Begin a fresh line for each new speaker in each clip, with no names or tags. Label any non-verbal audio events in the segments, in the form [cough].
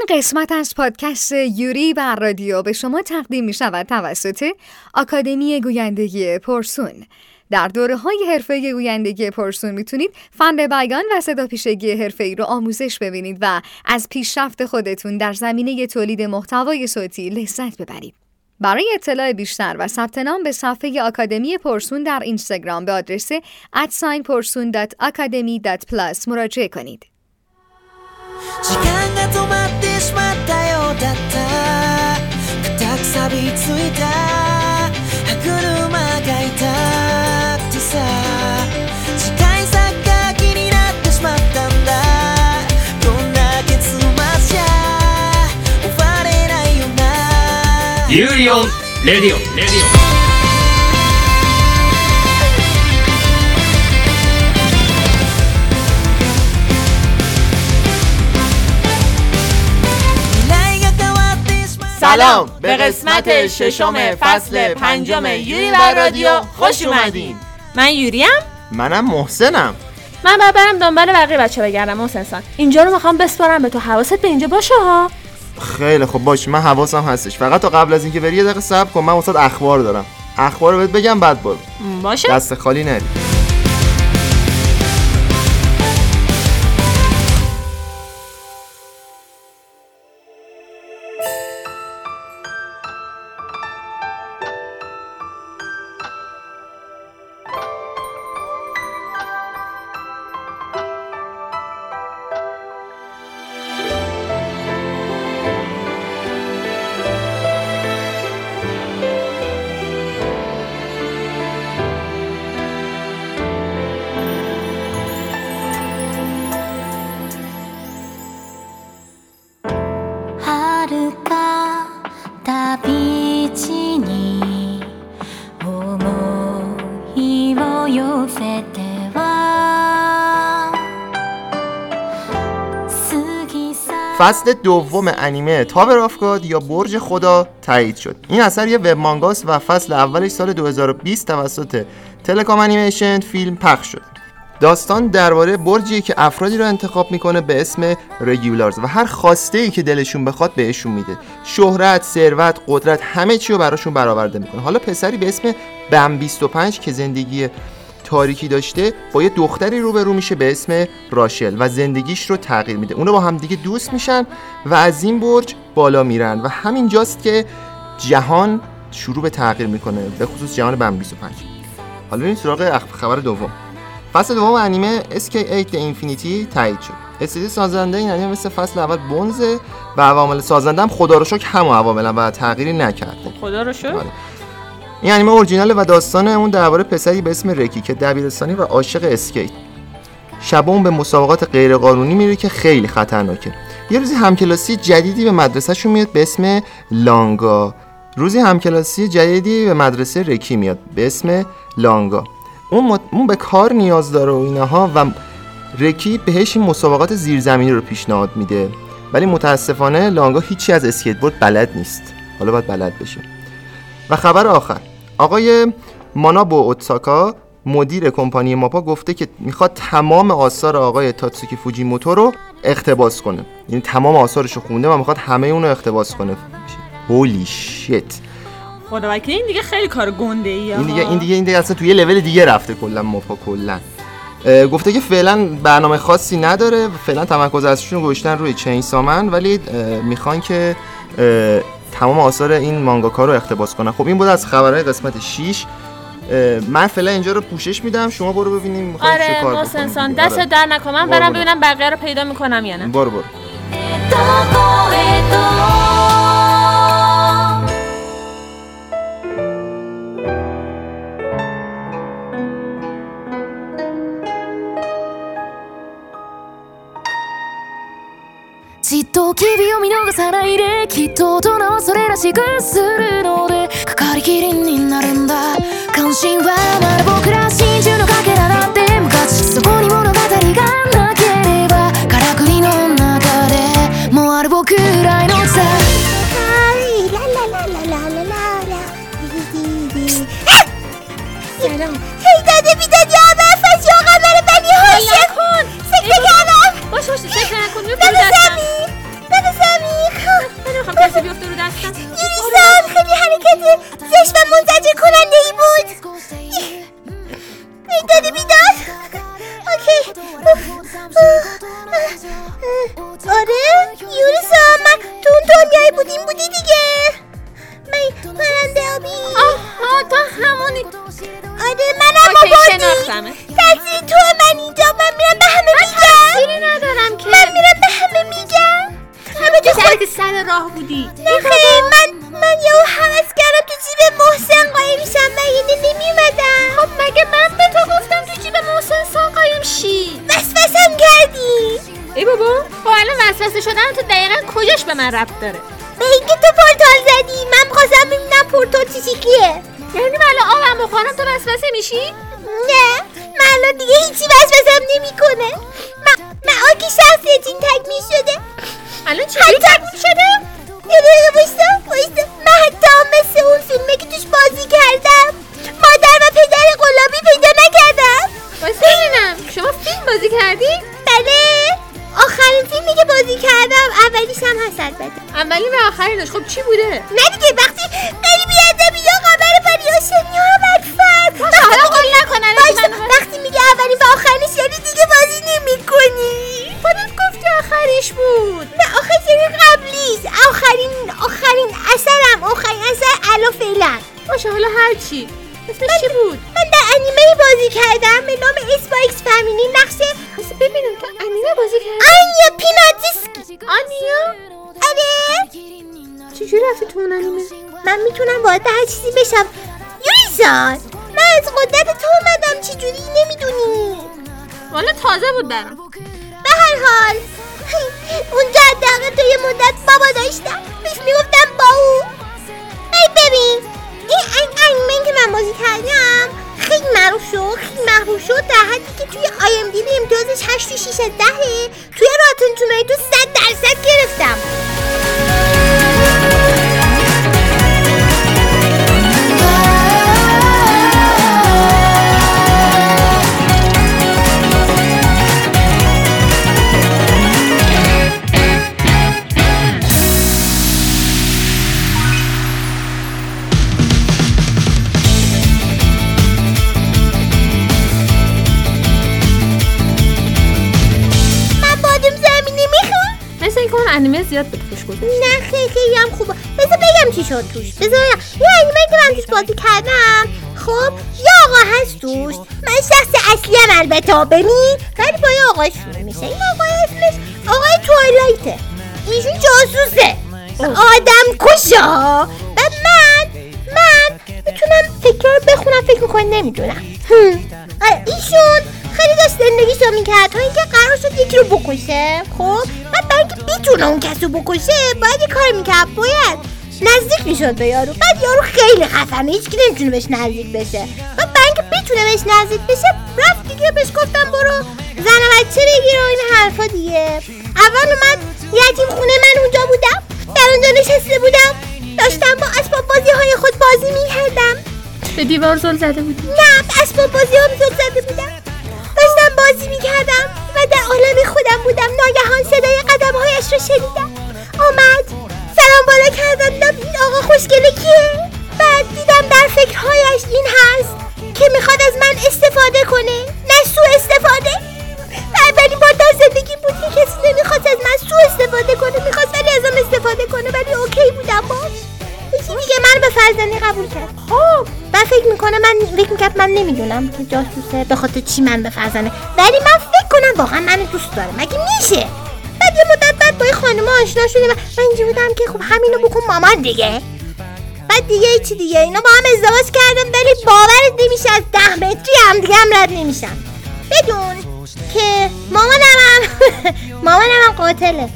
این قسمت از پادکست یوری بر رادیو به شما تقدیم می شود توسط آکادمی گویندگی پرسون در دوره های حرفه گویندگی پرسون می‌تونید فن بیان و صدا پیشگی حرفه ای رو آموزش ببینید و از پیشرفت خودتون در زمینه تولید محتوای صوتی لذت ببرید. برای اطلاع بیشتر و ثبت نام به صفحه آکادمی پرسون در اینستاگرام به آدرس @porsun.academy.plus مراجعه کنید. 時間が止まってしまったようだった。固く錆びついた。歯車が痛くてさ。次回作が気になってしまったんだ。どんな結末じゃ。終われないよな。ユーリオンレディオレディオ
سلام. به قسمت ششم فصل پنجم یوری بر رادیو خوش اومدین.
من یوریم.
منم محسنم.
من باید برم دنبال بقیه بچه بگردم محسن سان. اینجا رو می‌خوام بسپارم به تو حواست به اینجا باشه ها.
خیلی خب باش من حواسم هستش. فقط تا قبل از اینکه بری یه دقیقه صبر کن من واسه اخبار دارم. اخبار رو بهت بگم بعد برو.
باشه.
دست خالی نری. فصل دوم انیمه Tower of God یا برج خدا تایید شد. این اثر یه وب مانگاست و فصل اولش سال 2020 توسط تلکام انیمیشن فیلم پخش شد داستان درباره برجی که افرادی رو انتخاب می‌کنه به اسم regulars و هر خواسته ای که دلشون بخواد بهشون میده. شهرت، ثروت، قدرت همه چی رو براشون برآورده می‌کنه. حالا پسری به اسم بم 25 که زندگی تاریکی داشته با یه دختری روبرو میشه به اسم راشل و زندگیش رو تغییر میده. اونو با هم دیگه دوست میشن و از این برج بالا میرن و همین جاست که جهان شروع به تغییر می‌کنه به خصوص جهان بم 25 حالا این سراغ خبر دوم. فصل دوم انیمه SK8 The Infinity تایید شد. استدی سازنده این انیمه مثل فصل اول بونزه و عوامل سازنده هم خدا رو شکر همه عوامل و تغییری نکرده.
خدا رو شکر؟ آره.
این انیمه اورجینال و داستان اون درباره پسری به اسم رکی که دبیرستانی و عاشق اسکیت. شبون به مسابقات غیرقانونی میره که خیلی خطرناکه. یه روزی همکلاسی جدیدی به مدرسهشون میاد به اسم لانگا. روزی همکلاسی جدیدی به مدرسه رکی میاد به اسم لانگا. اون, اون به کار نیاز داره و اینها و رکی بهش این مسابقات زیرزمینی رو پیشنهاد میده. ولی متاسفانه لانگا هیچی از اسکیتبورد بلد نیست. حالا باید بلد بشه. و خبر آخر. آقای مانابو اوتساکا مدیر کمپانی ماپا گفته که می‌خواد تمام آثار آقای تاتسوکی فوجیموتو رو اقتباس کنه. یعنی تمام آثارش رو خونده و می‌خواد همه اون رو اقتباس کنه. هولی شیت
خدا این دیگه خیلی کار گنده ای
این دیگه این دیگه این دیگه اصلا توی لول دیگه رفته کلا ماپا کلا. گفته که فعلا برنامه خاصی نداره فعلا تمرکز ازشون گذاشتن روی چین سامن ولی می‌خوان که تمام آثار این مانگاکا رو اقتباس کنن. خب این بود از خبرهای قسمت 6 من فعلا اینجا رو پوشش میدم. شما برو ببینیم
آره چه کار بکنیم. دست آره. در نکن. من برم ببینم بقیه رو پیدا می‌کنم یا نه.
برو برو.
と機微を見逃さないで。きっと大人はそれらしくするので。かかりきりになるんだ。関心はまだ僕ら真珠のかけらだって。昔そこに物語がなければ。からくりの中でもある僕
الان چجوری تکمیل شده؟
یه دقیقه من حتی مثل اون فیلمه که توش بازی کردم. مادر و پدر غلامی پیدا نکردم.
واسه ببینم شما فیلم بازی کردی؟
بله. آخرین فیلمی که بازی کردم اولیش هم هست البته
اولی و آخرینش خب چی بوده؟
نه یوریسان من از قدرت تو اومدم چجوری نمی‌دونی
والا تازه بود برام
به هر حال اونجا حداقل تو یه مدت بابا داشتم. بهش می‌گفتم با او. ای ببین این این انیمه که من بازی کردم خیلی معروف شد خیلی محبوب شد. در حدی که توی آی ام دی امتیازش 8 و 6 از 10 توی راتن تومیتو 100 درصد گرفتم.
انیمه زیاد به خوش گذشت
نه خیلی هم خوبه بذار بگم چی شد توش بذار یه انیمه که من توش بازی کردم خب یه آقا هست توش من شخص اصلی هم البته ببین ولی با یه آقای شروع میشه این آقای اسمش آقای توایلایته ایشون جاسوسه آدم کشا و من من می‌تونم فکر بخونم فکر می‌کنی نمی‌دونم ایشون خیلی داشت زندگیشو می‌کرد. تا اینکه قرار شد یکی رو بکشه. خب بعد برای اینکه بتونه اون کس رو بکشه باید یه کار می‌کرد. باید نزدیک می‌شد به یارو. بعد یارو خیلی خفنه هیچکی نمی‌تونه بهش نزدیک بشه. بعد برای اینکه بتونه بهش نزدیک بشه رفت دیگه بهش گفتم برو زن و بچه بگیر و این حرفا دیگه. اول من یتیم خونه من اونجا بودم. در اونجا نشسته بودم. داشتم با اسباب بازی های خود بازی می‌کردم.
به دیوار زل زده بودی؟
نه اسباب بازی هم زل زده بودم. بازی می‌کردم و در عالم خودم بودم. ناگهان صدای قدم هایش رو شنیدم. آمد. سلام بالا کردم دیدم این آقا خوشگله کیه؟ بعد دیدم در فکرهایش این هست که می‌خواد از من استفاده کنه. نه سو استفاده. اولین بار در زندگی بود که کسی نمی‌خواست از من سو استفاده کنه. می‌خواست ولی ازم استفاده کنه. ولی اوکی بودم. باش. یکی دیگه من به فرزندی قبول کرد. خب من فکر می‌کنه من فکر می‌کرد من نمی‌دونم که جاسوسه به خاطر چی من به فرزنده ولی من فکر کنم واقعا من دوست داره. مگه میشه؟ بعد یه مدت بعد با خانم آشنا شده و من اینجا بودم که خب همینو بکن مامان دیگه. بعد دیگه چی دیگه؟ اینا با هم ازدواج کردن ولی باورت نمیشه از ده متری هم دیگه هم رد نمیشن. بدون که مامانم هم [laughs] مامانم هم قاتله.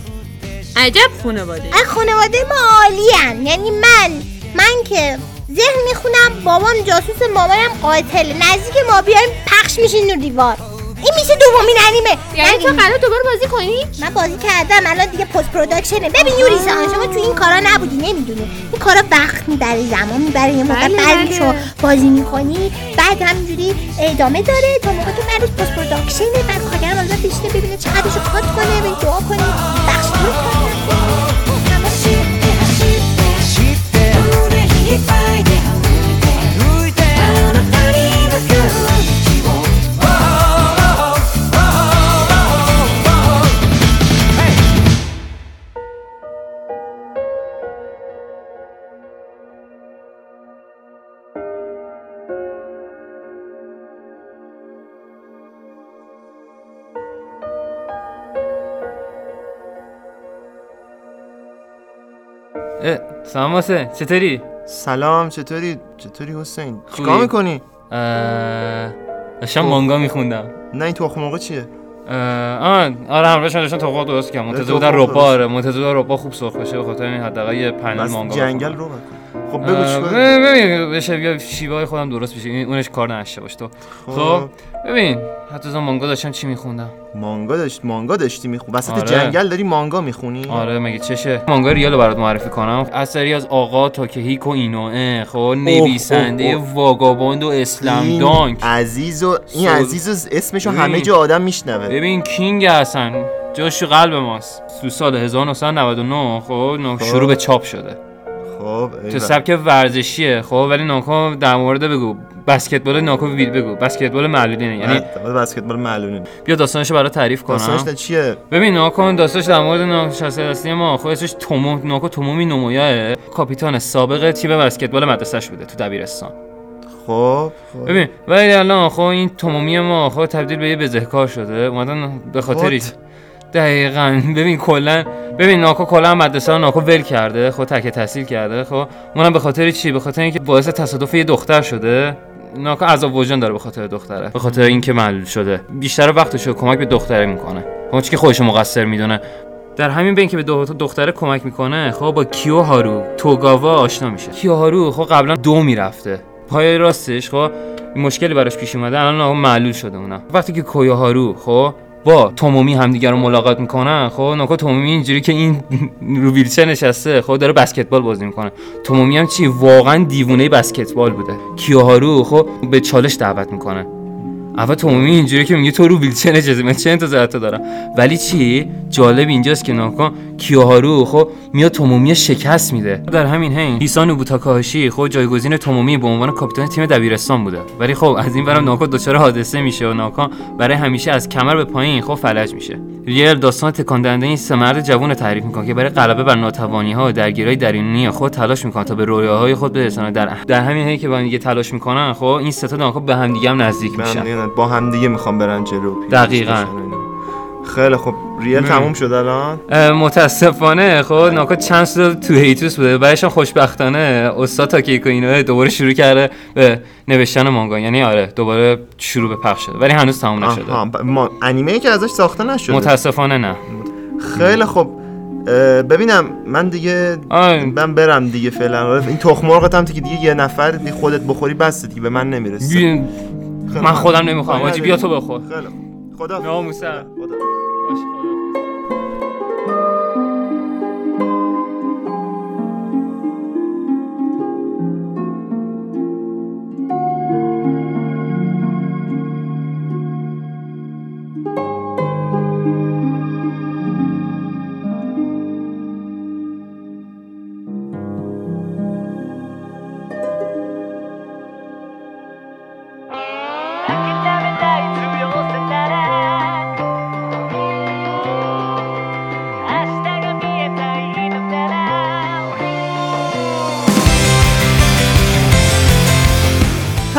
عجب خانواده.
خانواده ما عالین یعنی من من که ذهن می‌خونم بابام جاسوس مامانم قاتل نزدیک ما بیایم پخش میشین رو دیوار. این میشه دومین انیمه.
یعنی تو
من-
قرار دوباره بازی کنی؟
من بازی کردم الان دیگه post-production ه. ببین یوری سان شما تو این کارا نبودی نمی‌دونی. این کارا وقت می‌بره زمان می‌بره یه موقع
بله،
بعدش
بله.
بازی می‌کنی. بعد همینجوری ادامه داره. تا موقع که بعدش post-production ه. بعد کارگردان ازت بشینه ببینه چقدرش رو کات کنه یه دعا کنه. بخش
예, 사무 세, 제테 리.
سلام چطوری؟ چطوری حسین؟ چیکار می‌کنی؟
داشتم مانگا میخوندم.
نه این تخم مرغ چیه؟
آه آره همراهشون داشتن توقع درست کردم منتظر بودن روپا. آره منتظر بودن روپا خوب سرخ بشه به خاطر این حداقل یه پنل مانگا
جنگل. رو بکن. خب بگو چیکار
ببین بشه بیا شیوه خودم درست بشه اونش کار نشه باش تو. خب. ببین حتی از مانگا داشتم چی میخوندم؟
مانگا داشت مانگا داشتی میخون وسط
آره.
جنگل داری مانگا می‌خونی؟
آره مگه چشه؟ مانگا ریال رو برات معرفی کنم. اثری از آقا تاکهیکو اینوئه خب نویسنده
اوه، اوه.
واگاباند و اسلم
این
دانک.
عزیز و این عزیز اسمشو
ببین.
همه جا آدم میشنوه.
ببین کینگ هستن جاش تو قلب ماست. تو سال 1999 خب
خب.
شروع به چاپ شده.
خب
تو. سبک ورزشیه. خب ولی ناکو در مورد بگو. بسکتبال ناکو وید بگو. بسکتبال معلولینه. یعنی
بله، بسکتبال معلومه
بیا داستانشو برات تعریف کنم.
داستانش چیه؟
ببین ناکن داستانش در مورد ناشناسی اصلی ما. خب اسمش تومو ناکو تومومی نومویاه کاپیتان سابق تیم بسکتبال مدرسهش بوده تو دبیرستان.
خب خب.
ببین ولی الان خب این تومومی ما خب تبدیل به یه بزهکار شده. اومدن به خاطر
What؟
دقیقا. ببین کلا ببین ناکو کلا مدرسه رو ناکو ول کرده خب تک تحصیل کرده خب اونم به خاطر چی؟ به خاطر اینکه باعث تصادف یه دختر شده. ناکو عذاب وجدان داره به خاطر دختره. به خاطر اینکه معلول شده. بیشتر وقتشو کمک به دختره می‌کنه. خب که خودش مقصر می‌دونه. در همین بین که به دختره کمک می‌کنه خب با کیو هارو توگاوا آشنا میشه. کیو هارو خب قبلا دو می‌رفته. پای راستش خب مشکلی براش پیش اومده الان آقا معلول شده اونا. وقتی که کویا هارو خب با تومومی همدیگه رو ملاقات می‌کنن. خب ناکا تومومی اینجوری که این رو ویلچر نشسته خب داره بسکتبال بازی می‌کنه. تومومی هم چی؟ واقعا دیوونه بسکتبال بوده. کیوهارو خب به چالش دعوت می‌کنه. اول تومومی اینجوری که میگه تو رو ویلچر نشستی من چه انتظارات دارم. ولی چی؟ جالب اینجاست که ناکا کیوهارو خب میاد تومومی شکست میده. در همین حین هیسان نوبوتاکاهاشی خب جایگزین تومومی به عنوان کاپیتان تیم دبیرستان بوده. ولی خب از این برم ناکا دچار حادثه میشه و ناکا برای همیشه از کمر به پایین خب فلج میشه. ریل داستان تکان دهنده این سه مرد جوون رو تعریف می‌کنه که برای غلبه بر ناتوانی ها و درگیری درونی خود تلاش می‌کنن تا به رویاهای خود برسن. در در همین حین که با هم دیگه تلاش می‌کنن خب این سه تا ناکا به هم دیگه هم نزدیک میشن.
نه، با هم دیگه می‌خوام برن جلو.
دقیقاً.
خیلی خب ریل
مم.
تموم شد الان؟
متاسفانه. خب ناکا چند سال تو هیتوس بوده. بعدش خوشبختانه استاد تاکیکو اینو دوباره شروع کرده به نوشتن مانگا. یعنی آره دوباره شروع به پخش شده. ولی هنوز تموم نشده.
ما انیمه ای که ازش ساخته نشده.
متاسفانه نه.
خیلی خب ببینم. من دیگه
آه.
من برم دیگه فعلا. این تخم مرغت هم که دیگه یه نفر دیگه خودت بخوری بس دیگه. به من نمی‌رسه.
من. خودم نمی‌خوام آجی بیا. تو بخور
خیلی. خدا
ناموسم.
خدا.
باشه، خداحافظ.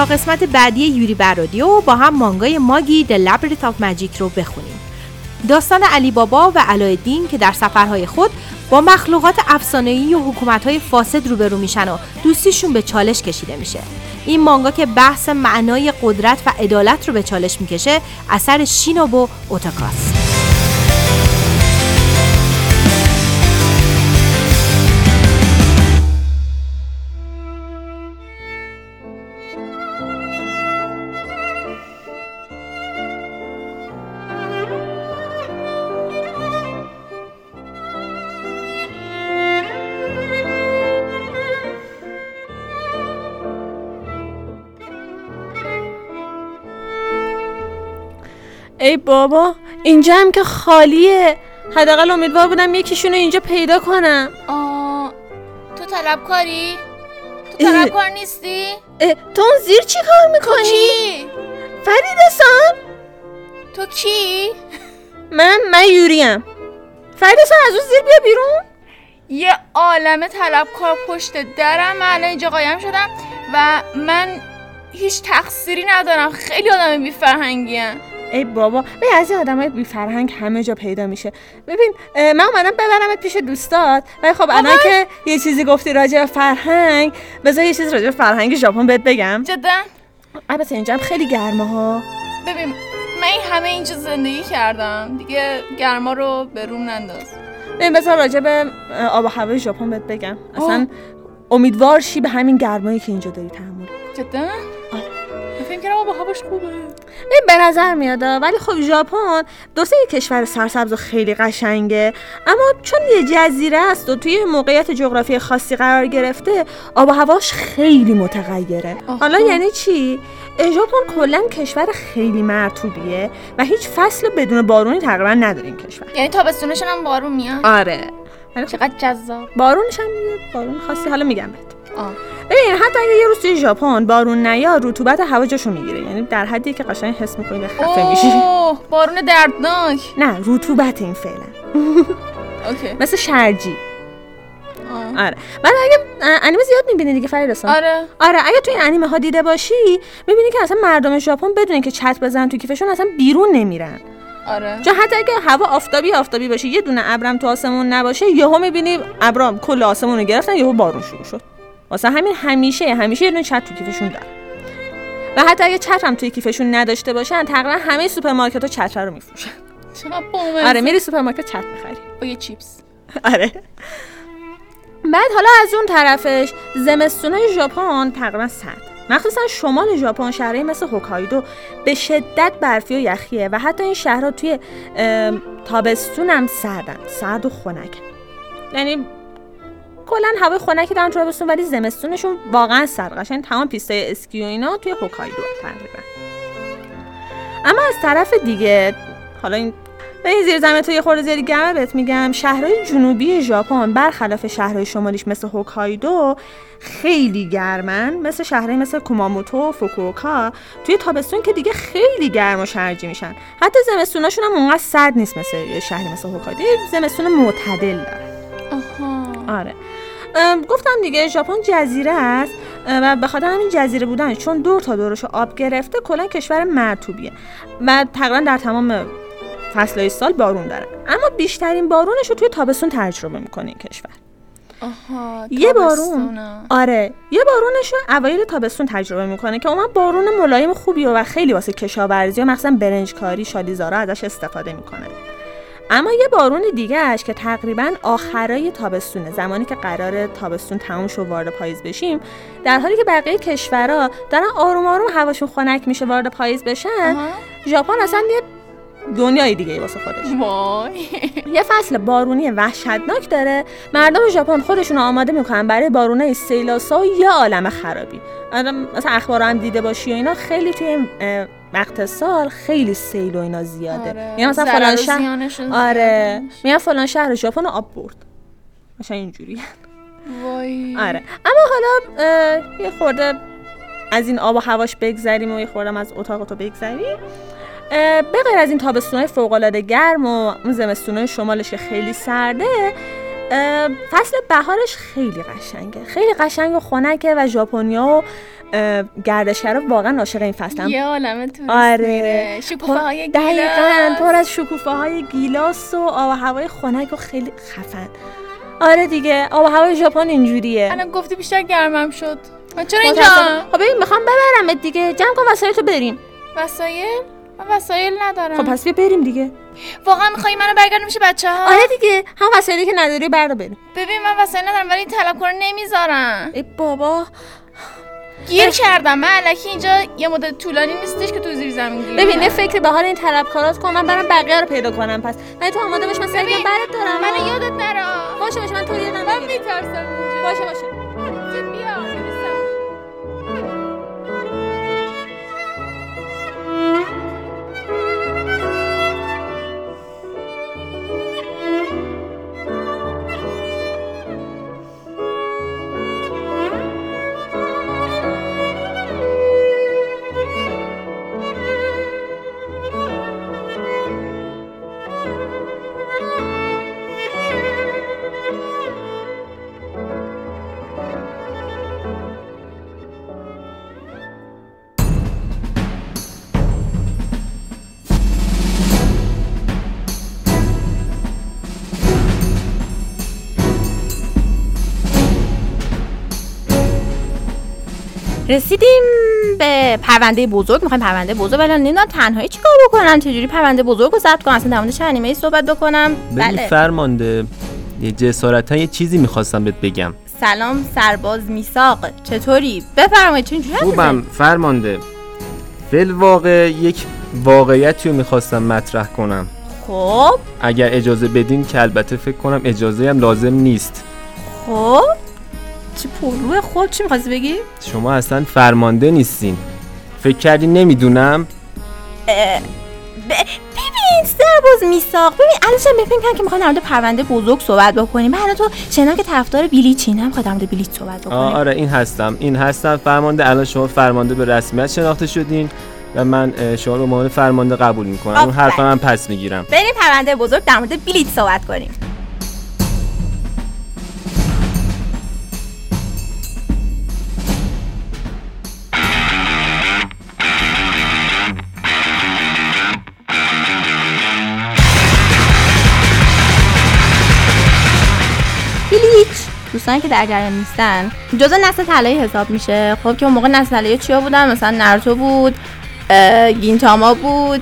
قسمت بعدی یوری برادیو با هم مانگای ماگی The Labyrinth of Magic رو بخونیم. داستان علی بابا و علایالدین که در سفرهای خود با مخلوقات افسانه‌ای و حکومت‌های فاسد روبرو میشن و دوستیشون به چالش کشیده میشه. این مانگا که بحث معنای قدرت و عدالت رو به چالش می‌کشه، اثر شینوبو اوتاکاست.
ای بابا اینجا هم که خالیه حداقل امیدوار بودم یکیشون رو اینجا پیدا کنم
آه، تو طلبکاری؟ تو طلبکار نیستی؟
تو اون زیر چی کار می‌کنی؟
کی؟
فرید سام
تو کی؟
من من یوریم فرید سام از اون زیر بیا بیرون
یه عالم طلبکار پشت درم من الان اینجا قایم شدم و من هیچ تقصیری ندارم خیلی آدم بیفرهنگیم
ای بابا ببین از این آدمای بی فرهنگ همه جا پیدا میشه. ببین من اومدم ببرمت پیش دوستات ولی خب الان که یه چیزی گفتی راجع به فرهنگ بذار یه چیز راجع به فرهنگ ژاپن بهت بگم.
جدا؟
البته اینجا هم خیلی گرمه ها
ببین من این همه اینجا زندگی کردم دیگه گرما رو به روم ننداز.
ببین بذار راجع به آب و هوای ژاپن بهت بگم. اصلا امیدوار شی به همین گرمایی که اینجا داری تحمل.
جدا؟ فکر کردم آب هواش خوبه.
این به نظر میاد ولی خب ژاپن دو سه کشور سرسبز و خیلی قشنگه. اما چون یه جزیره است و توی موقعیت جغرافی خاصی قرار گرفته آب و هواش خیلی متغیره. حالا یعنی چی؟ ژاپن کلا کشور خیلی مرطوبیه و هیچ فصل بدون بارونی تقریبا نداره این کشور.
یعنی تابستونشون هم بارون میاد؟
آره.
چقدر جذاب.
بارونش هم یه بارون خاصی حالا میگم بهت.
آه.
ببین حتی اگه یه روز توی ژاپن بارون نیاد رطوبت هوا جاشو می‌گیره. یعنی در حدی که قشنگ حس می‌کنی خفه میشی.
اوه بارون دردناک.
نه رطوبت این فعلا.
اوکی.
مثل شرجی.
آه.
آره. بعد اگه انیمه زیاد می‌بینی دیگه فریدرسون
آره.
آره اگه توی انیمه ها دیده باشی می‌بینی که اصلا مردم ژاپن بدون که چت بزنن تو کیفشون اصلا بیرون نمیرن.
آره.
چون حتی اگه هوا آفتابی آفتابی باشه یه دونه ابرم تو آسمون نباشه یهو می‌بینی ابرام کل آسمون رو گرفتن یهو بارون شروع شد. واسه همین همیشه همیشه یه دونه چتر تو کیفشون دارن و حتی اگه چتر هم توی کیفشون نداشته باشن تقریبا همه سوپرمارکت ها چتر رو میفروشن. آره میری سوپرمارکت چتر می‌خری.
با یه چیپس.
آره. بعد حالا از اون طرفش زمستونای ژاپن تقریبا سرد مخصوصا شمال ژاپن شهرهایی مثل هوکایدو به شدت برفی و یخیه و حتی این شهرها توی تابستون هم سردن سرد و خنک یعنی کلا هوای خنکی دارن تو تابستون ولی زمستونشون واقعا سرد قشنگ تمام پیستای اسکی و اینا توی هوکایدو تقریبا. اما از طرف دیگه حالا این به این زیر زمین تو یه خورده زیادی گرمه بهت میگم شهرهای جنوبی ژاپن برخلاف شهرهای شمالیش مثل هوکایدو خیلی گرمن. مثل شهرهای مثل کوماموتو و فوکووکا توی تابستون که دیگه خیلی گرم و شرجی میشن. حتی زمستوناشون هم اونقدر سرد نیست مثل شهری مثل هوکایدو. زمستون معتدل داره
آها.
آره. گفتم دیگه ژاپن جزیره است. و به خاطر همین جزیره بودن چون دور تا دورش آب گرفته کلا کشور مرطوبیه. و تقریبا در تمام فصلهای سال بارون داره. اما بیشترین بارونش رو توی تابستون تجربه می‌کنه این کشور.
آها
یه بارون. آره. یه بارونش رو اوایل تابستون تجربه می‌کنه که اون بارون ملایم خوبی و خیلی واسه کشاورزی و مخصوصا برنجکاری شالیزارا ازش استفاده می‌کنه. اما یه بارون دیگهش که تقریبا آخرای تابستونه زمانی که قرار تابستون تموم شو وارد پاییز بشیم در حالی که بقیه کشورها دارن آروم آروم هواشون خنک میشه وارد پاییز بشن. ژاپن اصلا یه دنیای دیگه واسه خودش.
وای.
یه فصل بارونی وحشتناک داره. مردم ژاپن خودشون آماده می‌کنن برای بارونه سیلاسا و یه عالم خرابی. مثلا اخبار هم دیده باشی و اینا خیلی توی وقت سال خیلی سیل و اینا زیاده.
آره.
مثلا فلان شهر آره. میگن فلان شهر ژاپن آب برد. مثلا اینجوری.
وای.
آره. اما حالا یه خورده از این آب و هواش بگذریم و یه خورده از اتاق تو بگذریم. به غیر از این تابستونهای فوق‌العاده گرم و اون زمستونهای شمالش که خیلی سرده فصل بهارش خیلی قشنگه. خیلی قشنگ و خنکه و ژاپنیا و گردشگرا واقعا عاشق این فصلن
یه عالم توریست
آره.
میره. شکوفه های
دقیقا پر از شکوفه های گیلاس و آب و هوای خنک و خیلی خفن. آره دیگه آب و هوای ژاپن اینجوریه.
الان گفتی بیشتر گرمم شد. چرا اینجا.
خب ببین می‌خوام ببرمت دیگه. جمع کن وسایلتو بریم.
وسایل؟ من وسایل ندارم.
خب پس بیا بریم دیگه.
واقعا می‌خوای منو برگردیم میشه بچه ها
آره دیگه. هم وسایلی که نداری برو بریم.
ببین من وسایل ندارم ولی این طلبکار نمی‌ذارم.
ای بابا.
گیر کردم. من الکی اینجا یه مدت طولانی نیستش که تو زیر زمین گیر
ببین یه. فکر به حال این طلبکارات کن من برم بقیه رو پیدا کنم. پس نه تو آماده باش من سعی
ببین،
برات دارم.
من یادت نره.
باشه باشه من تو یادم
من. میترسم
باشه باشه.
بیا
رسیدیم به پرونده بزرگ. می‌خوایم پرونده بزرگ. ولی نمی‌دونم تنهایی چیکار بکنم چجوری پرونده بزرگ رو ضبط کنم اصلا در مورد انیمه صحبت بکنم؟ بله.
فرمانده یه جسارتا یه چیزی می‌خواستم بهت بگم.
سلام سرباز میساق چطوری؟ بفرمایید حرف
خوبم. فرمانده فل واقع یک واقعیتی رو می‌خواستم مطرح کنم.
خب.
اگر اجازه بدین که البته فکر کنم اجازه هم لازم نیست.
خب. چه پرروه خب چی می‌خواستی بگی؟
شما اصلا فرمانده نیستین. فکر کردی نمی‌دونم؟
ب- ببین سرباز میساق ببین الان چند بفکر کنم که می‌خوام در مورد پرونده بزرگ صحبت بکنیم. بعد تو شنیدم که طرفدار بیلیچی نه؟ می‌خواد در بلیچ صحبت بکنیم
آره این هستم. این هستم. فرمانده الان شما فرمانده به رسمیت شناخته شدین و من شما رو به عنوان فرمانده قبول می‌کنم. اون
آفرین.
حرف من پس می‌گیرم.
بریم پرونده بزرگ در مورد بلیچ صحبت کنیم. دوستانی که در جریان نیستن جزء نسل طلایی حساب میشه. خب که اون موقع نسل طلایی چیا بودن؟ مثلا ناروتو بود گینتاما بود.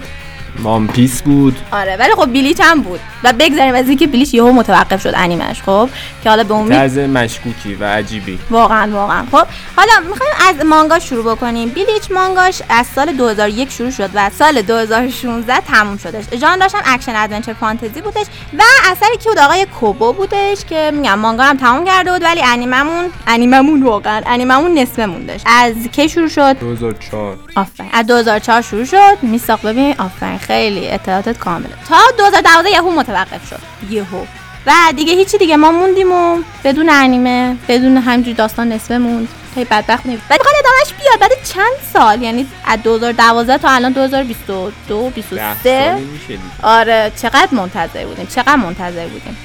وان پیس بود.
آره ولی خب بلیچ هم بود. و بگذاریم از اینکه بلیچ یهو متوقف شد انیمه‌ش خب؟ که حالا به یه
طرز مشکوکی و عجیبی.
واقعا واقعا. خب حالا می‌خوایم از مانگا شروع بکنیم. بلیچ مانگاش از سال 2001 شروع شد و سال 2016 تموم شدش. ژانرش هم action adventure fantasy بودش و اثری که بود آقای کوبو بودش که میگم مانگا هم تموم کرده بود ولی انیمه‌مون انیمه‌مون واقعا انیمه‌مون نصفه موندش. از کی شروع شد؟
2004
آفرین. از 2004 شروع شد. میساق ببین. آفرین. خیلی اطلاعاتت کامله تا 2012 یهو متوقف شد. یهو. و دیگه هیچی دیگه. ما موندیم و بدون انیمه بدون همینجوری داستان نصفه موند. خیلی بدبخت بودیم ولی می‌خواد ادامهش بیاد. بعد چند سال؟ یعنی از 2012 تا الان 2022
ده
23
سالی میشه دیگه.
آره. چقدر منتظر بودیم؟ چقدر منتظر بودیم؟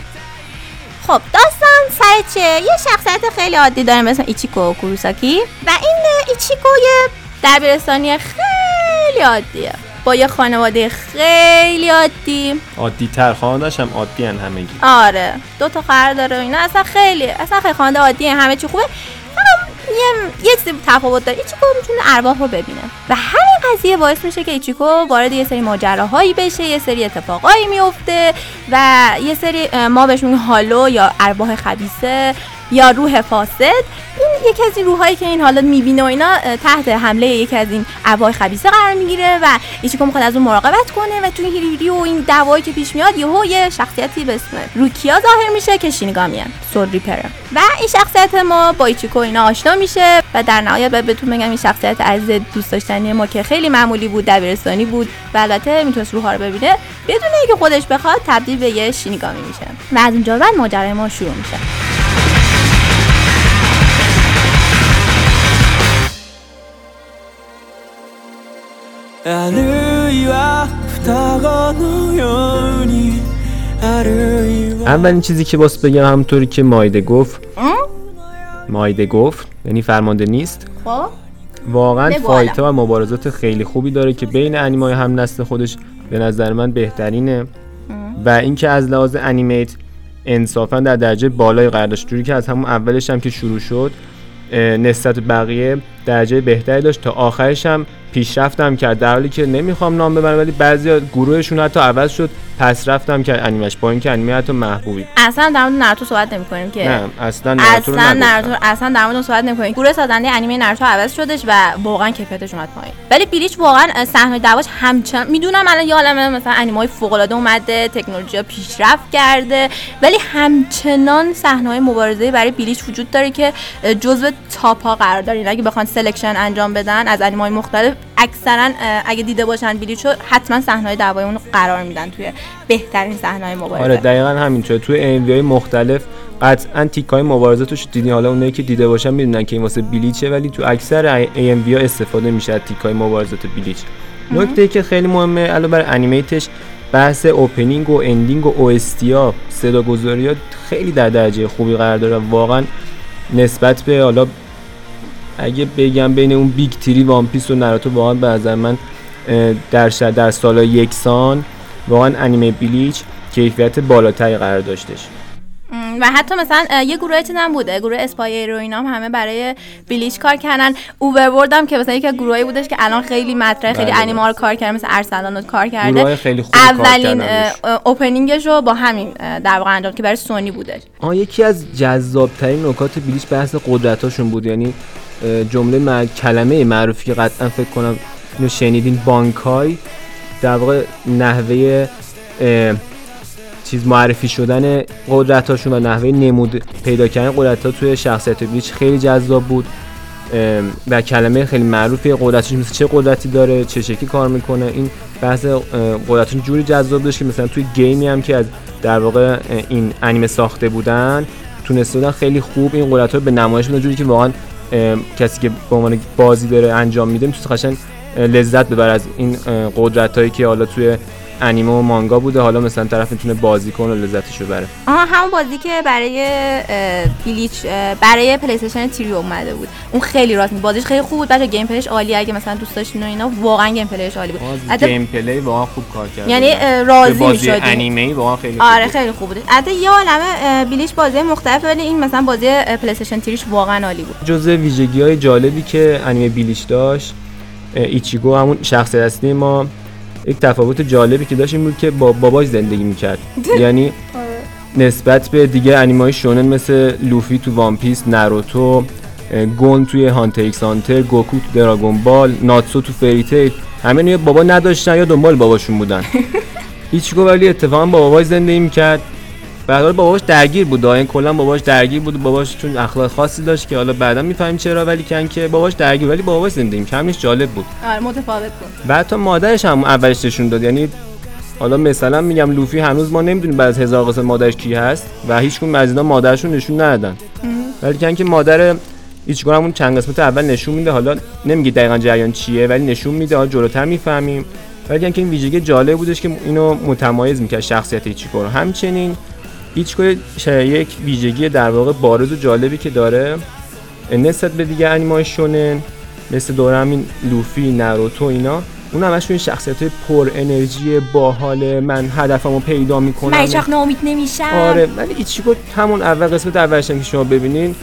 خب داستان سر چه؟ یه شخصیت خیلی عادی به اسم ایچیکو کوروساکی. و این ایچیکو یه دبیرستانی خیلی عادیه. با یه خانواده خیلی عادی.
عادی تر خواندش هم عادی هن همگی.
آره. دو تا خواهر داره و اینا. اصلا خیلی اصلا خیلی خانواده عادیه همه چی خوبه. یه یه چیزی تفاوت داره. ایچیکو می‌تونه ارواح رو ببینه. و همین قضیه باعث میشه که ایچیکو وارد یه سری ماجراهایی بشه یه سری اتفاقایی میفته و یه سری ما بهش میگیم هالو یا ارواح خبیسه یا روح فاسد. این یکی از این روحایی که این حالا می‌بینه و اینا تحت حمله یکی از این ارواح خبیسه قرار می‌گیره و ایچیکو می‌خواد از اون مراقبت کنه و تو این هیریری و این دعوایی که پیش میاد یهو یه شخصیتی به اسم روکیا ظاهر میشه که شینیگامیه سول ریپره و این شخصیت ما با ایچیکو اینا آشنا میشه و در نهایت باید بهتون بگم این شخصیت عزیز دوست داشتنی ما که خیلی معمولی بود دبیرستانی بود و البته می‌تونست روحا رو ببینه. بدون اینکه خودش بخواد تبدیل به یه شینیگامی میشه. و از اونجا بعد ماجرای ما شروع میشه.
あるいは双子のようにあるいは
اولین چیزی که باس بگم همونطوری که مایده گفت مایده گفت یعنی فرمانده نیست
خب
واقعا
بگو
فایت و مبارزات خیلی خوبی داره که بین انیمای هم نسل خودش به نظر من بهترینه و اینکه از لحاظ انیمیت انصافا در درجه بالای قرار داشت جوری که از همون اولش هم که شروع شد اه، نسبت به بقیه درجه بهتری داشت. تا آخرش هم پیشرفت هم کرد. در حالی که نمی‌خوام نام ببرم ولی بعضی گروهشون حتی عوض شد. پس رفتم کرد انیمش با اینکه انیمه حتی محبوبی.
اصلا در مورد ناروتو صحبت نمی‌کنیم که
نه اصلا ناروتو رو
اصلا. ناروتو اصلا در مورد صحبت نمی‌کنیم. گروه سازنده انیمه ناروتو عوض شدش و واقعا کیفیتش اومد پایین. ولی بلیچ واقعا صحنه دعواش همچنان می‌دونم الان یه عالمه مثلا انیمه فوق العاده اومده تکنولوژی پیشرفت کرده ولی همچنان صحنه مبارزه برای بلیچ وجود داره که جزو top ها قرار داره. یعنی اگه بخوان selection انجام بدن از انیمه مختلف اکثرا اگه دیده باشن بلیچو حتما صحنه دعوای اون قرار میدن توی بهترین صحنه مبارزه.
آره دقیقا همینطوره توی AMV های مختلف قطعا تیک های مبارزاتش دیدین. حالا اونایی که دیده باشن می‌دونن که این واسه بلیچه ولی تو اکثر AMV ها استفاده میشه از تیک های مبارزات بلیچ نکته که خیلی مهمه علاوه بر انیمیشنش بحث اوپنینگ و اندینگ و اوستیا صدا گذاری ها خیلی در درجه خوبی قرار داره. واقعا نسبت به حالا اگه بگم بین اون بیگ تری وان پیس و ناروتو واقعا به نظر من در در سال یکسان واقعا انیمه بلیچ کیفیت بالاتری قرار داشتش.
و حتی مثلا یه گروه هم بوده گروه اسپایر و اینا هم همه برای بلیچ کار کردن. اوورورد هم که مثلا یکی از گروهایی بودش که الان خیلی مطرح خیلی
بله.
انیما رو کار کرده مثل ارسلان کار کرده.
خیلی کار
اولین اوپنینگش رو با همین در واقع انجام که برای سونی بودش.
آه یکی از جذابترین نکات بلیچ بحث قدرتاشون بود. یعنی جمله مع... کلمه معروفی که قطعا فکر کنم اینو شنیدین بانکای. در واقع نحوه چیز معرفی شدن قدرتاشون و نحوه نمود پیدا کردن قدرت ها توی شخصیت بلیچ خیلی جذاب بود. و کلمه خیلی معروفی قدرتش مثل چه قدرتی داره چه شکلی کار می‌کنه. این بحث قدرتش جوری جذاب داشت که مثلا توی game ی هم که از در واقع این انیمه ساخته بودن تونسته بودن خیلی خوب این قدرت رو به نمایش بدن. جوری که واقعا کسی که به عنوان بازی داره انجام میده می‌تونه قشنگ لذت ببره از این قدرت هایی که حالا توی انیمه و مانگا بوده. حالا مثلا طرف می‌تونه بازی کنه و لذتش رو ببره.
آها همون بازی که برای بلیچ برای پلی استیشن 3 اومده بود. اون خیلی راست میگی بازیش خیلی خوب بود. بچه ها gameplay ش عالی. اگه مثلا دوست داشتین و اینا واقعا gameplay ش عالی بود. حتی-
game play واقعا خوب کار کرده
یعنی راضی
بازی. انیمه ای واقعا خیلی
آره
بود.
خیلی خوب بود. حتی یه عالمه بلیچ بازی مختلفه ولی این مثلا بازی پلی استیشن 3 واقعا عالی بود.
جزء ویژگی های جالبی که انیمه بلیچ داشت ایچیگو همون شخصیت اصلی ما یک تفاوت جالبی که داشت این بود که با باباش زندگی می‌کرد. [laughs] یعنی نسبت به دیگه انیمه های شونن مثل لوفی تو وان پیس ناروتو گون توی هانتر ایکس هانتر گوکو تو دراگون بال ناتسو تو فری تیل همه یا بابا نداشتن یا دنبال باباشون بودن. [laughs] ایچیگو ولی اتفاقا با باباش زندگی می‌کرد. بعد حالا باباش درگیر بود. این کلا باباش درگیر بود. باباش چون اخلاق خاصی داشت که حالا بعدا می‌فهمیم چرا ولی کن که باباش درگیر ولی باباش زندگی همینش جالب بود.
آره متفاوت بود.
بعد تا مادرش هم اولش نشون داد. یعنی حالا مثلا میگم لوفی هنوز ما نمی‌دونیم بعد از هزار قسمت مادرش کی هست و هیچ کدوم از اینا مادرشون نشون ندادن. ولی کن که مادر هیچ همون چند قسمت اول نشون میده. حالا نمیگه دقیقا جریان چیه ولی نشون میده. حالا جلوتر می‌فهمیم. ولی کن که این ویژگی جالب بودش که اینو متمایز می‌کرد شخصیت ایچیکو رو همچنین ش- یک ویژگی در واقع بارز و جالبی که داره. نسبت به دیگه انیمای شونن مثل دوره همین لوفی ناروتو اینا اون همشون شخصیت پر انرژی باحال من هدفمو پیدا می‌کنم.
من هیچ وقت ناامید نمیشم.
آره ولی ایچیکو همون اول قسمت اولش که شما ببینین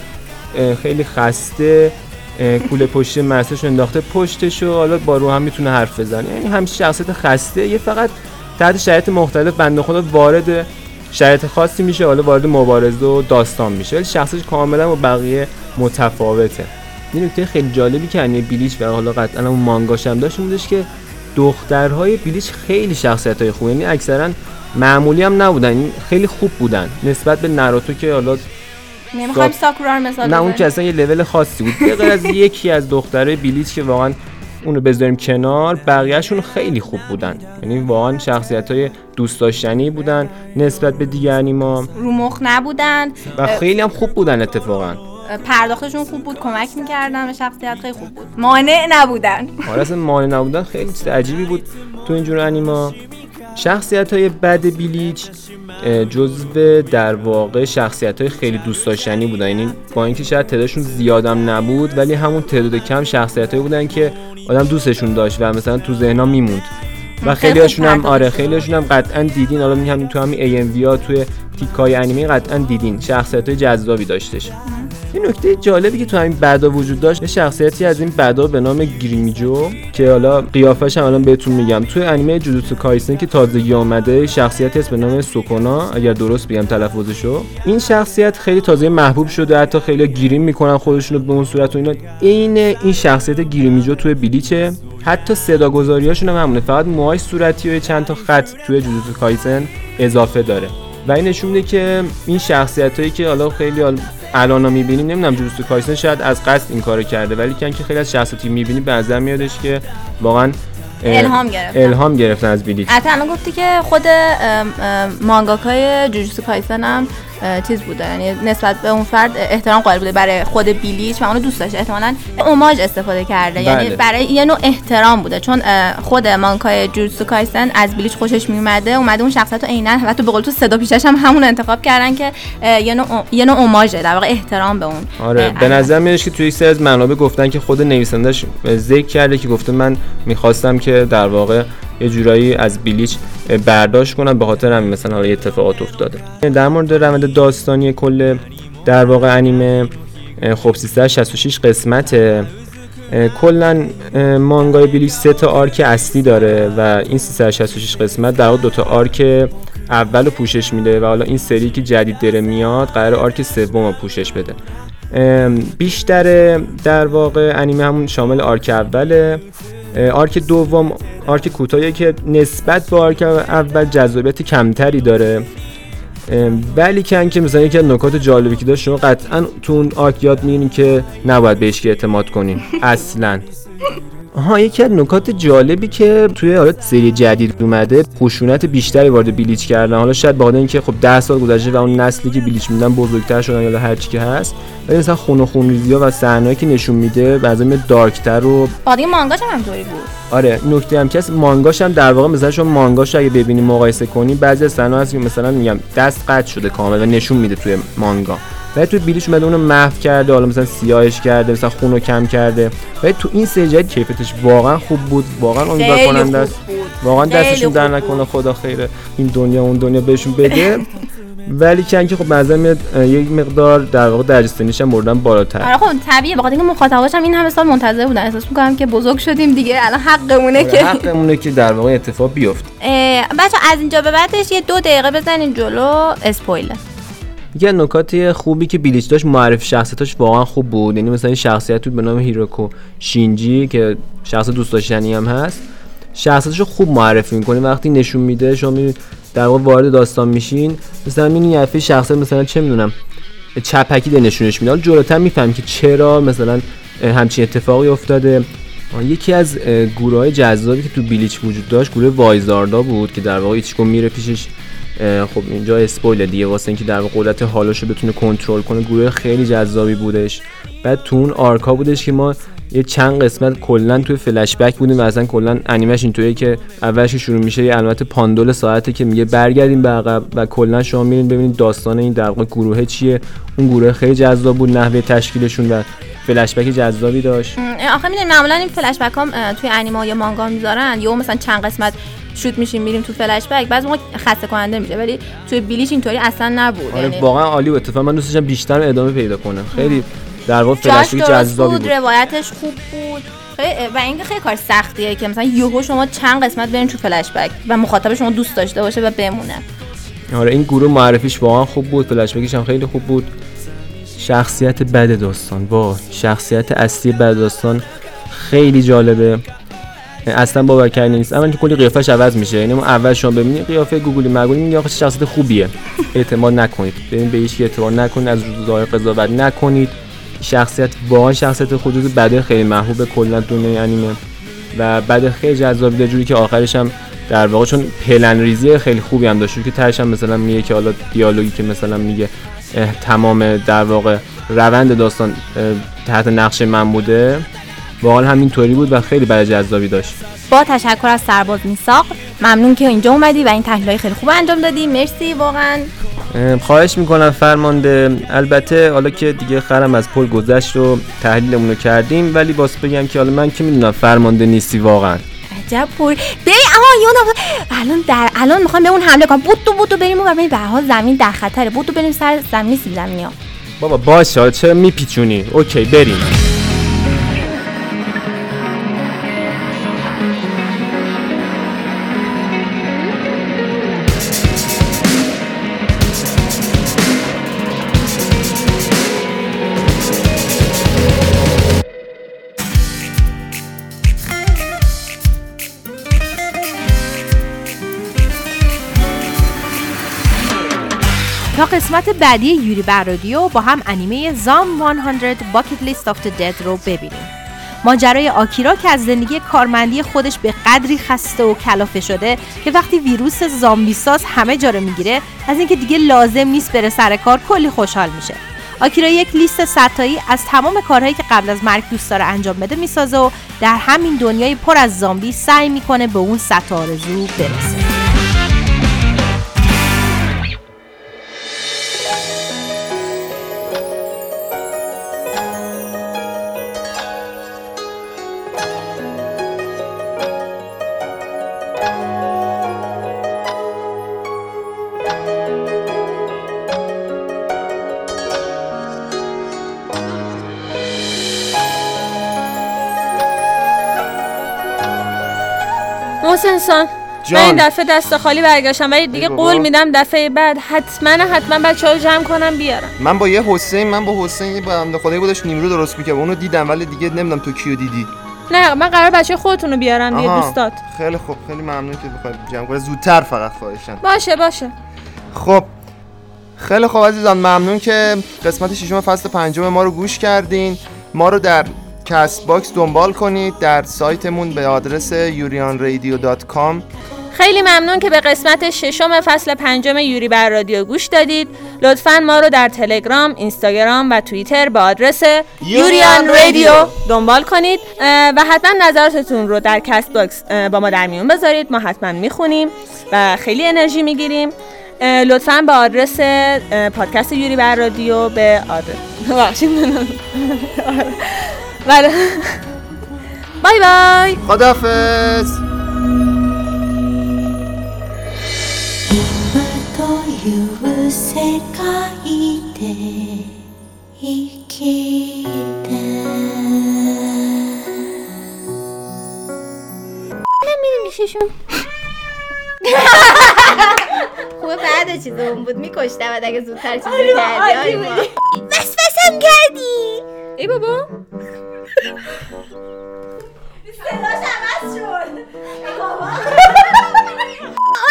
خیلی خسته اه، کوله پشت مرسش انداخته پشتش و حالا با رو هم می‌تونه حرف بزنه. یعنی همین شخصیت خسته یه فقط تحت شرایط مختلف بنده خدا وارد شرایط خاصی میشه حالا وارد مبارزه و داستان میشه. ولی شخصیتش کاملا با بقیه متفاوته. این نکته خیلی جالبی که انیمه بیلیچ و حالا قطعا اون مانگاش هم داشت بودش که دخترهای بیلیچ خیلی شخصیت های خوبی یعنی اکثرا معمولی هم نبودن خیلی خوب بودن. نسبت به ناروتو که حالا
نمی‌خوایم ساکورا مثال
نه اون. که اصلا یه لول خاصی بود. به غیر از یکی از دخترای بیلیچ که واقعا اونو بذاریم کنار بقیهشون خیلی خوب بودن. یعنی واقعا شخصیت های دوست داشتنی بودن نسبت به دیگه انیما
رو مخ نبودن.
و خیلی هم خوب بودن اتفاقا.
پرداختشون خوب بود کمک می‌کردن به شخصیت خیلی خوب بود. مانع نبودن.
آره اصلا مانع نبودن خیلی چیز عجیبی بود تو اینجور انیما. شخصیت های بد بیلیچ جزو در واقع شخصیت های خیلی دوست داشتنی بودن. یعنی با اینکه شاید تعدادشون زیادم نبود ولی همون تعداد کم شخصیت هایی بودن که آدم دوستشون داشت و مثلا تو ذهنا میموند. و
خیلی
هاشون هم آره خیلی هاشون هم قطعا دیدین. حالا میگم تو همین AMV ها توی تیکای انیمه قطعا دیدین شخصیت های جذابی داشتش این نکته جالبی که تو همین بعدا وجود داشت یه شخصیتی از این بعدا به نام گریمیجو که حالا قیافش هم الان بهتون میگم. توی انیمه جوجوتسو کایسن که تازگی آمده شخصیتی هست به نام سوکونا اگر درست بگم تلفظشو. این شخصیت خیلی تازه محبوب شده حتی خیلی گیریم می‌کنن خودشونو به اون صورت و اینا. عین این شخصیت گریمیجو توی بلیچه حتی صدا گذاریاشون هم همونه. فقط موهای صورتی و چند تا خط توی جوجوتسو کایسن اضافه داره. و این نشون میده که این شخصیت هایی که حالا خیلی الان می‌بینیم نمی‌دونم جوجوتسو کایسن شاید از قصد این کارو کرده ولی که خیلی از شخصیتی می‌بینی به نظر میادش که واقعا
الهام گرفتن.
الهام گرفتن از بیلیچ
حتی الان گفتی که خود مانگاکای جوجوتسو کایسن هم چیز بوده. یعنی نسبت به اون فرد احترام قائل بوده. برای خود بیلیچ و اونو دوست داشته احتمالاً اوماج استفاده کرده. یعنی
بله.
برای یه نوع احترام بوده. چون خود مانگاکای جوجوتسو کایسن از بیلیچ خوشش میومده اومده اون شخصیت رو عینا تو به قول تو صدا پیشش هم همون انتخاب کردن که یه نوع یه نوع اوماژه در واقع احترام به اون.
آره. به نظر میادش که توی یک سری از منابع گفتن که خود نویسندش ذکر کرده که گفته من می‌خواستم که در واقع یه جورایی از بلیچ برداشت کنن به خاطر همین مثلا حالا اتفاقات افتاده. در مورد روند داستانی کل در واقع انیمه خب 366 قسمته. کلا مانگای بلیچ سه تا arc اصلی داره و این 366 قسمت در دو تا arc اول پوشش میده و حالا این سری که جدید داره میاد قرار arc سوم پوشش بده. بیشتر در واقع انیمه همون شامل arc اوله. arc دوم arc کوتاهی که نسبت به arc اول جذابیت کمتری داره. ولی که مثلا یکی از نکات جالبی که داشت شما قطعا تو اون arc یاد می‌گیرین که نباید بهش اعتماد کنین. [laughs] اصلا. آها یکی از نکات جالبی که توی حالا سری جدید اومده خشونت بیشتری وارد بلیچ کردن. حالا شاید با اینکه خب 10 سال گذشته و اون نسلی که بلیچ میدیدن بزرگتر شدن یا هر چی که هست. ولی مثلا خون و خونریزی ها و صحنه‌ای که نشون میده بعضی dark تر و
بعدی مانگاش هم بود.
آره نکته هم که مانگاش هم در واقع مثلا شما مانگاش اگه ببینی مقایسه کنی بعضی از صحنه‌ها هست که مثلا میگم دست قطع شده کامل و نشون میده توی مانگا. ولی تو بیلیش اومده اونو محو کرده حالا مثلا سیاهش کرده مثلا خونو کم کرده. ولی تو این سری جدید کیفیتش واقعا خوب بود واقعا امیدوار کننده است واقعا دستشون در نکنه خدا خیره. این دنیا اون دنیا بهشون بده. ولی که خب مثلا میاد یک مقدار در واقع درجه سنیش هم بردن بالاتر.
آره خب طبیعیه. بخاطر اینکه مخاطباش هم این همه سال منتظر بودن. احساس می‌کنم که بزرگ شدیم دیگه. الان حقمونه
آره
که
حقمونه که در واقع اتفاق بیفته.
بچه از اینجا به بعدش یه دو دقیقه بزنین جلو. اسپویلر.
یکی از نکات خوبی که بیلیچ داشت معرفی شخصیتاش واقعا خوب بود. یعنی مثلا این شخصیت بود به نام هیروکو شینجی که شخص دوست داشتنی هم هست. شخصیتش خوب معرفی می‌کنه. وقتی نشون میده شما می در واقع وارد داستان میشین. مثلا این یه شخصیت مثلا چه می‌دونم چپکی ده نشونش میده. جلوتر میفهم که چرا مثلا همچین اتفاقی افتاده. یکی از گروه های جذابی که تو بیلیچ وجود داشت گروه وایزاردا بود که در واقع ایچکو میره پیشش. خب اینجا اسپویل دیگه. واسه اینکه در قدرت حالاشو بتونه کنترل کنه گروه خیلی جذابی بودش. بعد تو اون آرکا بودش که ما یه چند قسمت کلا توی فلش بک بودیم و اصلا کلا انیمش اینطوریه که اولش شروع میشه یه علامت پاندول ساعته که میگه برگردیم به عقب و کلا شما میرین ببینید داستان این در گروه چیه. اون گروه خیلی جذاب بود نحوه تشکیلشون و فلش بک جذابی داشت.
آخه می‌دونید معمولا این فلش بک هم توی انیمه یا مانگا می‌ذارن یا مثلا چند قسمت شوت میشیم میریم تو فلش بک. بعضی موقع خسته کننده میشه ولی توی بیلیچ اینطوری اصلا نبود.
آره
یعنی
واقعا عالی بود. اتفاقا من دوست داشتم بیشتر ادامه پیدا کنه. خیلی در واقع فلش بک جذابی بود
روایتش خوب بود. خیلی و اینکه خیلی کار سختیه که مثلا یهو شما چند قسمت برین تو فلش بک و مخاطب شما دوست داشته باشه و بمونه.
آره این گروه معرفیش واقعا خوب بود. فلش بکش هم خیلی خوب بود. شخصیت بد داستان. وا شخصیت اصلی بد داستان خیلی جالبه. اصلا باور نیست. که کلی قیافش عوض میشه. یعنی اول شما ببینید قیافه گوگلی مگولی میگه آخه شخصیت خوبیه. اعتماد نکنید. ببین به هیچ اعتماد نکنید. از ظاهر قضاوت نکنید. شخصیت واقعا شخصیت خودجوز بده خیلی محبوب کلا دنیای انیمه. و بعد خیلی جذاب. جوری که آخرش هم در واقع چون پلن ریزی خیلی خوبی هم داشت. که ترش هم مثلا میگه که حالا دیالوگی که مثلا میگه تمام در واقع روند داستان تحت نقش من بوده. واقعا همینطوری بود و خیلی برای جذابی داشت.
با تشکر از سرباز میساق ممنون که اینجا اومدی و این تحلیل خیلی خوب انجام دادی. مرسی واقعا.
خواهش می‌کنم فرمانده البته حالا که دیگه خرم از پل گذشت و تحلیلمون رو کردیم ولی باز بگم که حالا من که می‌دونم فرمانده نیستی واقعا.
عجب پور بری اما یادم الان در الان می‌خوام به اون حمله کنم. بودو بودو بریم و ببین به حال زمین در خطره. بودو بریم سر زمین سیب زمینی ها
بابا باشه چرا میپیچونی؟ اوکی بریم.
تا قسمت بعدی یوری بر رادیو با هم انیمه Zom 100 Bucket List of the Dead رو ببینیم. ماجرای آکیرا که از زندگی کارمندی خودش به قدری خسته و کلافه شده که وقتی ویروس زامبی ساز همه جا رو می‌گیره از اینکه دیگه لازم نیست بره سر کار کلی خوشحال میشه. آکیرا یک لیست صدتایی از تمام کارهایی که قبل از مرگ دوست داره انجام بده می‌سازه و در همین دنیای پر از زامبی سعی می‌کنه به اون صد آرزو برسه.
حسین سان من این دفعه دست خالی برگشتم ولی دیگه. قول میدم دفعه بعد حتما حتما بچه ها جمع کنم بیارم.
من با یه حسین من با حسین بنده خدایی بودش نیمرو درست می‌کرد. اونو دیدم ولی دیگه نمی‌دونم تو کیو دیدی.
نه من قرار بچه خودتون رو بیارم دیگه. دوستات.
خیلی خوب خیلی ممنون که بخوای جمع کنی. زودتر فقط خواهشن
باشه باشه.
خب. خیلی خوب عزیزان ممنون که قسمت ششم فصل پنجم ما رو گوش کردین. ما رو در کست باکس دنبال کنید در سایتمون به آدرس yurianradio.com
خیلی ممنون که به قسمت ششم فصل پنجم یوری بر رادیو گوش دادید. لطفا ما رو در تلگرام، اینستاگرام و توییتر به آدرس یوریان رادیو دنبال کنید. و حتما نظراتتون رو در کست باکس با ما در میون بذارید. ما حتما می‌خونیم و خیلی انرژی می‌گیریم. لطفا به آدرس پادکست یوری بر رادیو به آدرس. [laughs] بله. بای بای.
خدافز
خوبه بعد چیز بود. میکشتم اگه زودتر چیزی آره، کردی. وسوسم کردی.
ای بابا.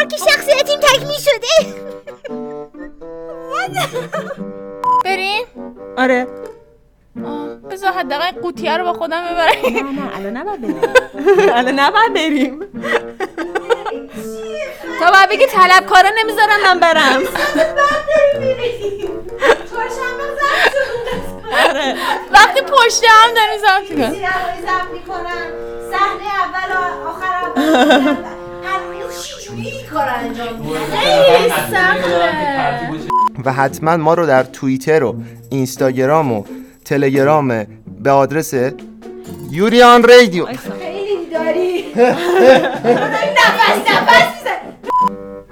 آرک شخصیتیم تکمیل شده.
بریم
آره.
آه، بذار حداقل این قوطیه رو با خودم ببرم
نه الان نباید بریم. الان نباید بریم. تا باید بگی طلبکارا نمی‌ذارم من برم. [laughs] آره.
وقتی پشت هم داریم ضبط می‌کنیم.
سینمایی ضبط می‌کنم صحنه اول کار انجام
و حتما ما رو در توییتر و اینستاگرام و تلگرام به آدرس یوریان رادیو.
خیلی داری. نفس نفس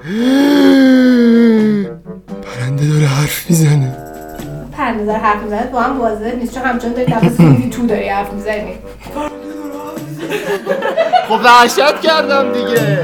[gasps]
پرنده داره حرف می‌زنه.
5000 حرف می‌زنید با هم واضح نیست. چون همچنان داری دفعه میگی تو داری حرف می‌زنید
خب وحشت کردم دیگه.